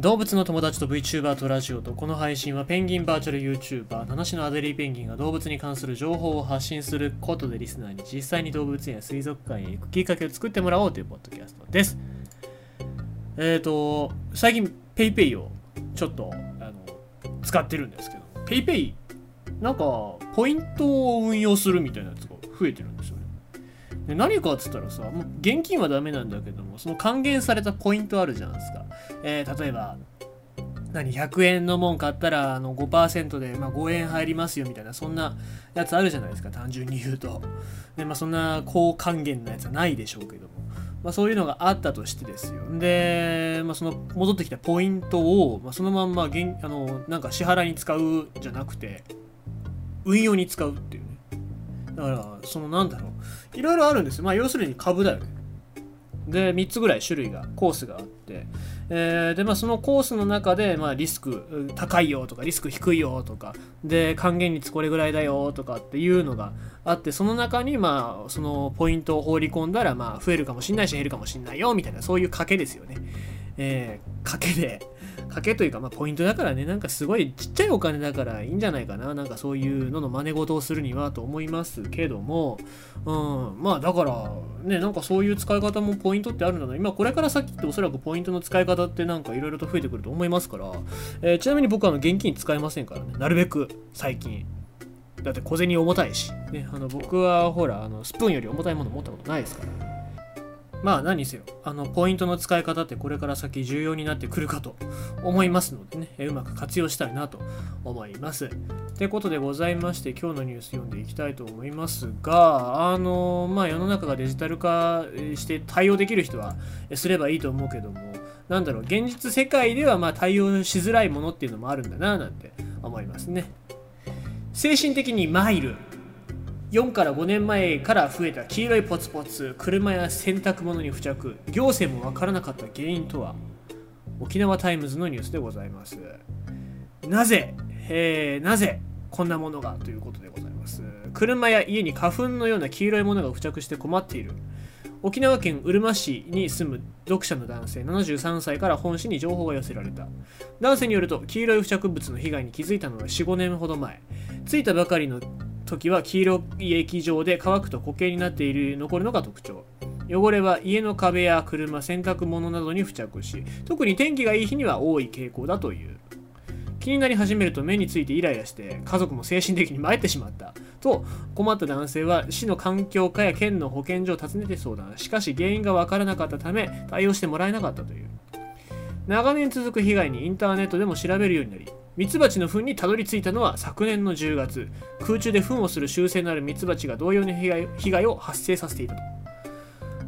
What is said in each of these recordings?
動物の友達と VTuber とラジオとこの配信はペンギンバーチャル YouTuber 七種のアデリーペンギンが動物に関する情報を発信することでリスナーに実際に動物園や水族館へ行くきっかけを作ってもらおうというポッドキャストです。えっ、ー、と最近 PayPay をちょっとあの使ってるんですけど PayPay なんかポイントを運用するみたいなやつが増えてるんですよ。で何かっつったらさもう現金はダメなんだけどもその還元されたポイントあるじゃないですか。えー、例えば何100円のもん買ったらあの5%で、まあ、5円入りますよみたいなそんなやつあるじゃないですか単純に言うと。で、まあ、そんな高還元なやつはないでしょうけども、まあ、そういうのがあったとしてですよ。で、まあ、その戻ってきたポイントを、まあ、そのまんま現あのなんか支払いに使うじゃなくて運用に使うってだからそのなんだろう。いろいろあるんですよ。まあ要するに株だよね。で3つぐらい種類がコースがあって。えー、でまあそのコースの中で、まあ、リスク高いよとかリスク低いよとかで還元率これぐらいだよとかっていうのがあってその中にまあそのポイントを放り込んだらまあ増えるかもしんないし減るかもしんないよみたいなそういう賭けですよね。えー、賭けで賭けというか、まあ、ポイントだからね、なんかすごいちっちゃいお金だからいいんじゃないかな。なんかそういうのの真似事をするにはと思いますけども、うん、まあだから、ね、なんかそういう使い方もポイントってあるんだな。今これから先っておそらくポイントの使い方ってなんかいろいろと増えてくると思いますから、えー、ちなみに僕はあの現金使えませんからね。なるべく最近。だって小銭重たいし、ね、あの僕はほらあのスプーンより重たいもの持ったことないですから。まあ何せよ、あの、ポイントの使い方ってこれから先重要になってくるかと思いますのでね、うまく活用したいなと思います。ってことでございまして、今日のニュース読んでいきたいと思いますが、あの、まあ世の中がデジタル化して対応できる人はすればいいと思うけども、なんだろう、現実世界ではまあ対応しづらいものっていうのもあるんだな、なんて思いますね。精神的にマイル4から5年前から増えた黄色いポツポツ車や洗濯物に付着行政もわからなかった原因とは沖縄タイムズのニュースでございます。なぜ、えー、なぜこんなものがということでございます。車や家に花粉のような黄色いものが付着して困っている。沖縄県うるま市に住む読者の男性73歳から本市に情報が寄せられた。男性によると黄色い付着物の被害に気づいたのは45年ほど前。着いたばかりの時は黄色い液状で乾くと固形になっている残るのが特徴。汚れは家の壁や車洗濯物などに付着し特に天気がいい日には多い傾向だという。気になり始めると目についてイライラして家族も精神的に参ってしまった。と困った男性は市の環境課や県の保健所を訪ねて相談。しかし原因が分からなかったため対応してもらえなかったという。長年続く被害にインターネットでも調べるようになりミツバチの糞にたどり着いたのは昨年の10月空中で糞をする習性のあるミツバチが同様に被害を発生させていたと。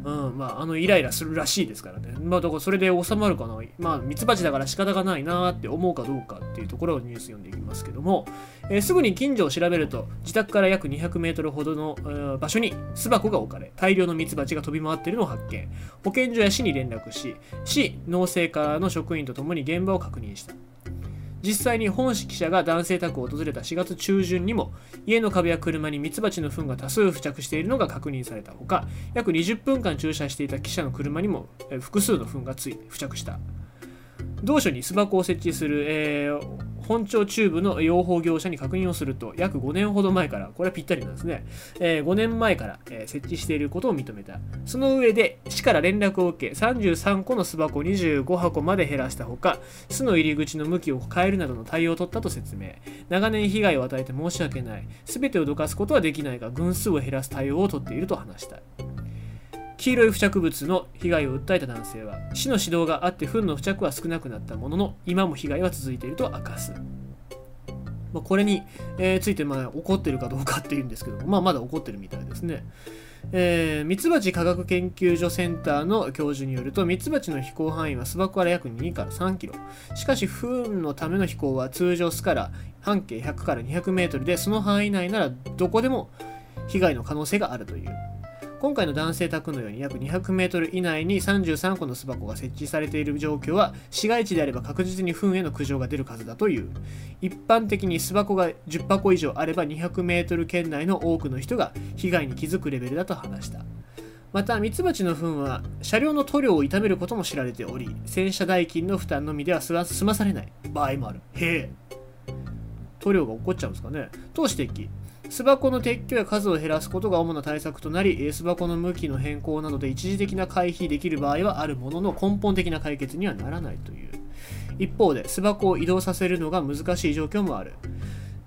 うん、まあ、あの、イライラするらしいですからね。まあ、だからそれで収まるかな。まあ、ミツバチだから仕方がないなって思うかどうかっていうところをニュース読んでいきますけども、えー、すぐに近所を調べると、自宅から約200メートルほどの、えー、場所に巣箱が置かれ、大量のミツバチが飛び回っているのを発見。保健所や市に連絡し、市農政課の職員とともに現場を確認した。実際に本市記者が男性宅を訪れた4月中旬にも家の壁や車にミツバチの糞が多数付着しているのが確認されたほか約20分間駐車していた記者の車にも複数の糞がつい付着した。同所に巣箱を設置する、えー本庁中部の養蜂業者に確認をすると、約5年ほど前から、これはぴったりなんですね、えー、5年前から、えー、設置していることを認めた。その上で、市から連絡を受け、33個の巣箱25箱まで減らしたほか、巣の入り口の向きを変えるなどの対応を取ったと説明。長年被害を与えて申し訳ない。すべてをどかすことはできないが、群数を減らす対応を取っていると話した。黄色い付着物の被害を訴えた男性は市の指導があって糞の付着は少なくなったものの今も被害は続いていると明かす、まあ、これに、えー、ついてまあ怒ってるかどうかっていうんですけどもまあ、まだ怒ってるみたいですね。え、ミツバチ科学研究所センターの教授によるとミツバチの飛行範囲は巣箱から約2から3キロ。しかし糞のための飛行は通常巣から半径100から200メートルでその範囲内ならどこでも被害の可能性があるという。今回の男性宅のように約200メートル以内に33個の巣箱が設置されている状況は市街地であれば確実に糞への苦情が出る数だという。一般的に巣箱が10箱以上あれば200メートル圏内の多くの人が被害に気づくレベルだと話した。またミツバチの糞は車両の塗料を傷めることも知られており洗車代金の負担のみでは済まされない場合もある。へえ。塗料が起こっちゃうんですかね。と指摘巣箱の撤去や数を減らすことが主な対策となり巣箱の向きの変更などで一時的な回避できる場合はあるものの根本的な解決にはならないという。一方で巣箱を移動させるのが難しい状況もある。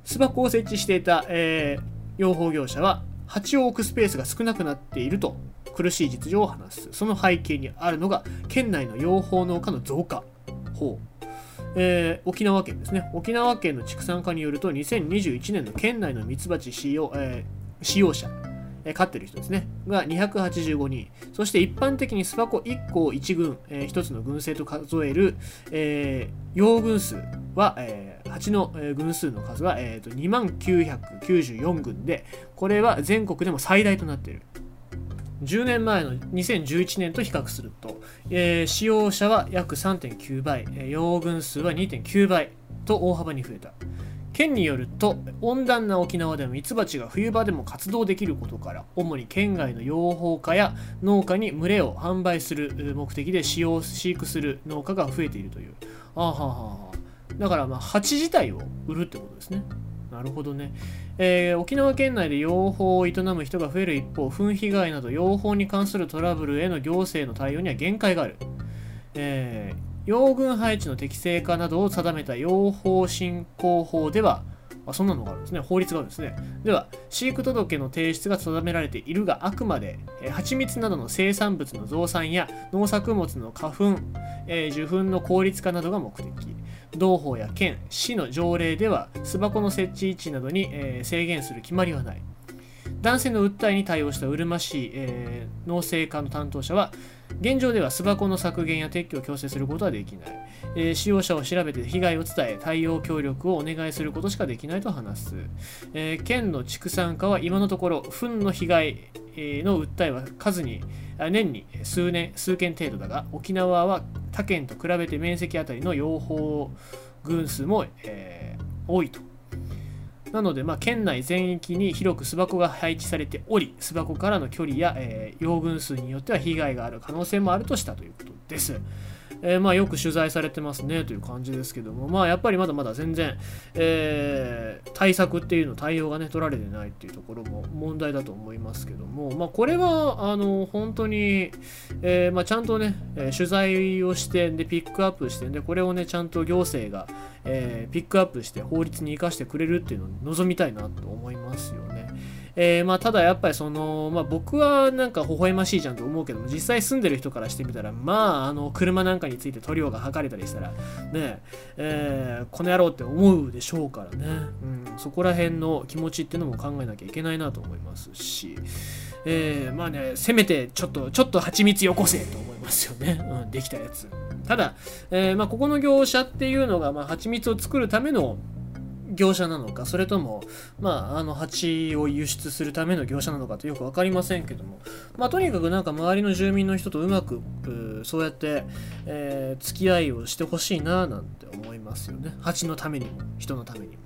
巣箱を設置していた、えー、養蜂業者は蜂を置くスペースが少なくなっていると苦しい実情を話す。その背景にあるのが県内の養蜂農家の増加ほうえー、沖縄県ですね。沖縄県の畜産課によると、2021年の県内のミツバチ使用,、えー、使用者、飼ってる人ですね、が285人。そして一般的に巣箱1個1群、え、1つの群生と数える、えー、群数は、え、蜂の、群数の数は、えーと、2万994群で、これは全国でも最大となっている。10年前の2011年と比較すると、えー、使用者は約3.9倍、えー、用群数は2.9倍と大幅に増えた。県によると温暖な沖縄でもミツバチが冬場でも活動できることから主に県外の養蜂家や農家に群れを販売する目的で使用飼育する農家が増えているという。あははだからまあ蜂自体を売るってことですね。なるほどね。えー、沖縄県内で養蜂を営む人が増える一方、糞被害など養蜂に関するトラブルへの行政の対応には限界がある。えー、養軍配置の適正化などを定めた養蜂振興法では、あそんなのがあるんですね。法律があるんですね。では、飼育届の提出が定められているが、あくまで、えー、蜂蜜などの生産物の増産や農作物の花粉、えー、受粉の効率化などが目的。同法や県、市の条例では巣箱の設置位置などに、えー、制限する決まりはない。男性の訴えに対応したうるま市、えー、農政課の担当者は、現状では巣箱の削減や撤去を強制することはできない、えー、使用者を調べて被害を伝え対応協力をお願いすることしかできないと話す、えー、県の畜産課は今のところ糞の被害の訴えは数に年に数年数件程度だが沖縄は他県と比べて面積あたりの養蜂群数も、えー、多いと。なので、まあ、県内全域に広く巣箱が配置されており、巣箱からの距離や、えー、養分数によっては被害がある可能性もあるとしたということです。えー、まあ、よく取材されてますねという感じですけども、まあ、やっぱりまだまだ全然、えー、対策っていうの対応がね取られてないっていうところも問題だと思いますけども、まあ、これはあの本当に、えー、まあ、ちゃんとね、取材をしてでピックアップしてでこれをねちゃんと行政が、えピックアップして法律に生かしてくれるっていうのを望みたいなと思いますよね。えー、まあ、ただやっぱりその、まあ、僕はなんか微笑ましいじゃんと思うけども実際住んでる人からしてみたらまああの車なんかについて塗料が剥がれたりしたらねえー、この野郎って思うでしょうからね、うん、そこら辺の気持ちっていうのも考えなきゃいけないなと思いますし、えー、まあねせめてちょっとちょっと蜂蜜よこせと思いますよね、うん、できたやつ。ただ、えーまあ、ここの業者っていうのが、まあ、蜂蜜を作るための業者なのかそれとも、まあ、あの蜂を輸出するための業者なのかとよく分かりませんけども、まあ、とにかくなんか周りの住民の人とうまくそうやって、えー、付き合いをしてほしいななんて思いますよね蜂のためにも人のためにも。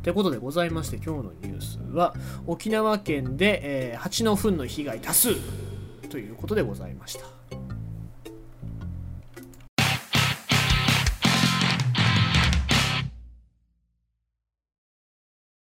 ってことでございまして今日のニュースは沖縄県で、えー、蜂の糞の被害多数ということでございました。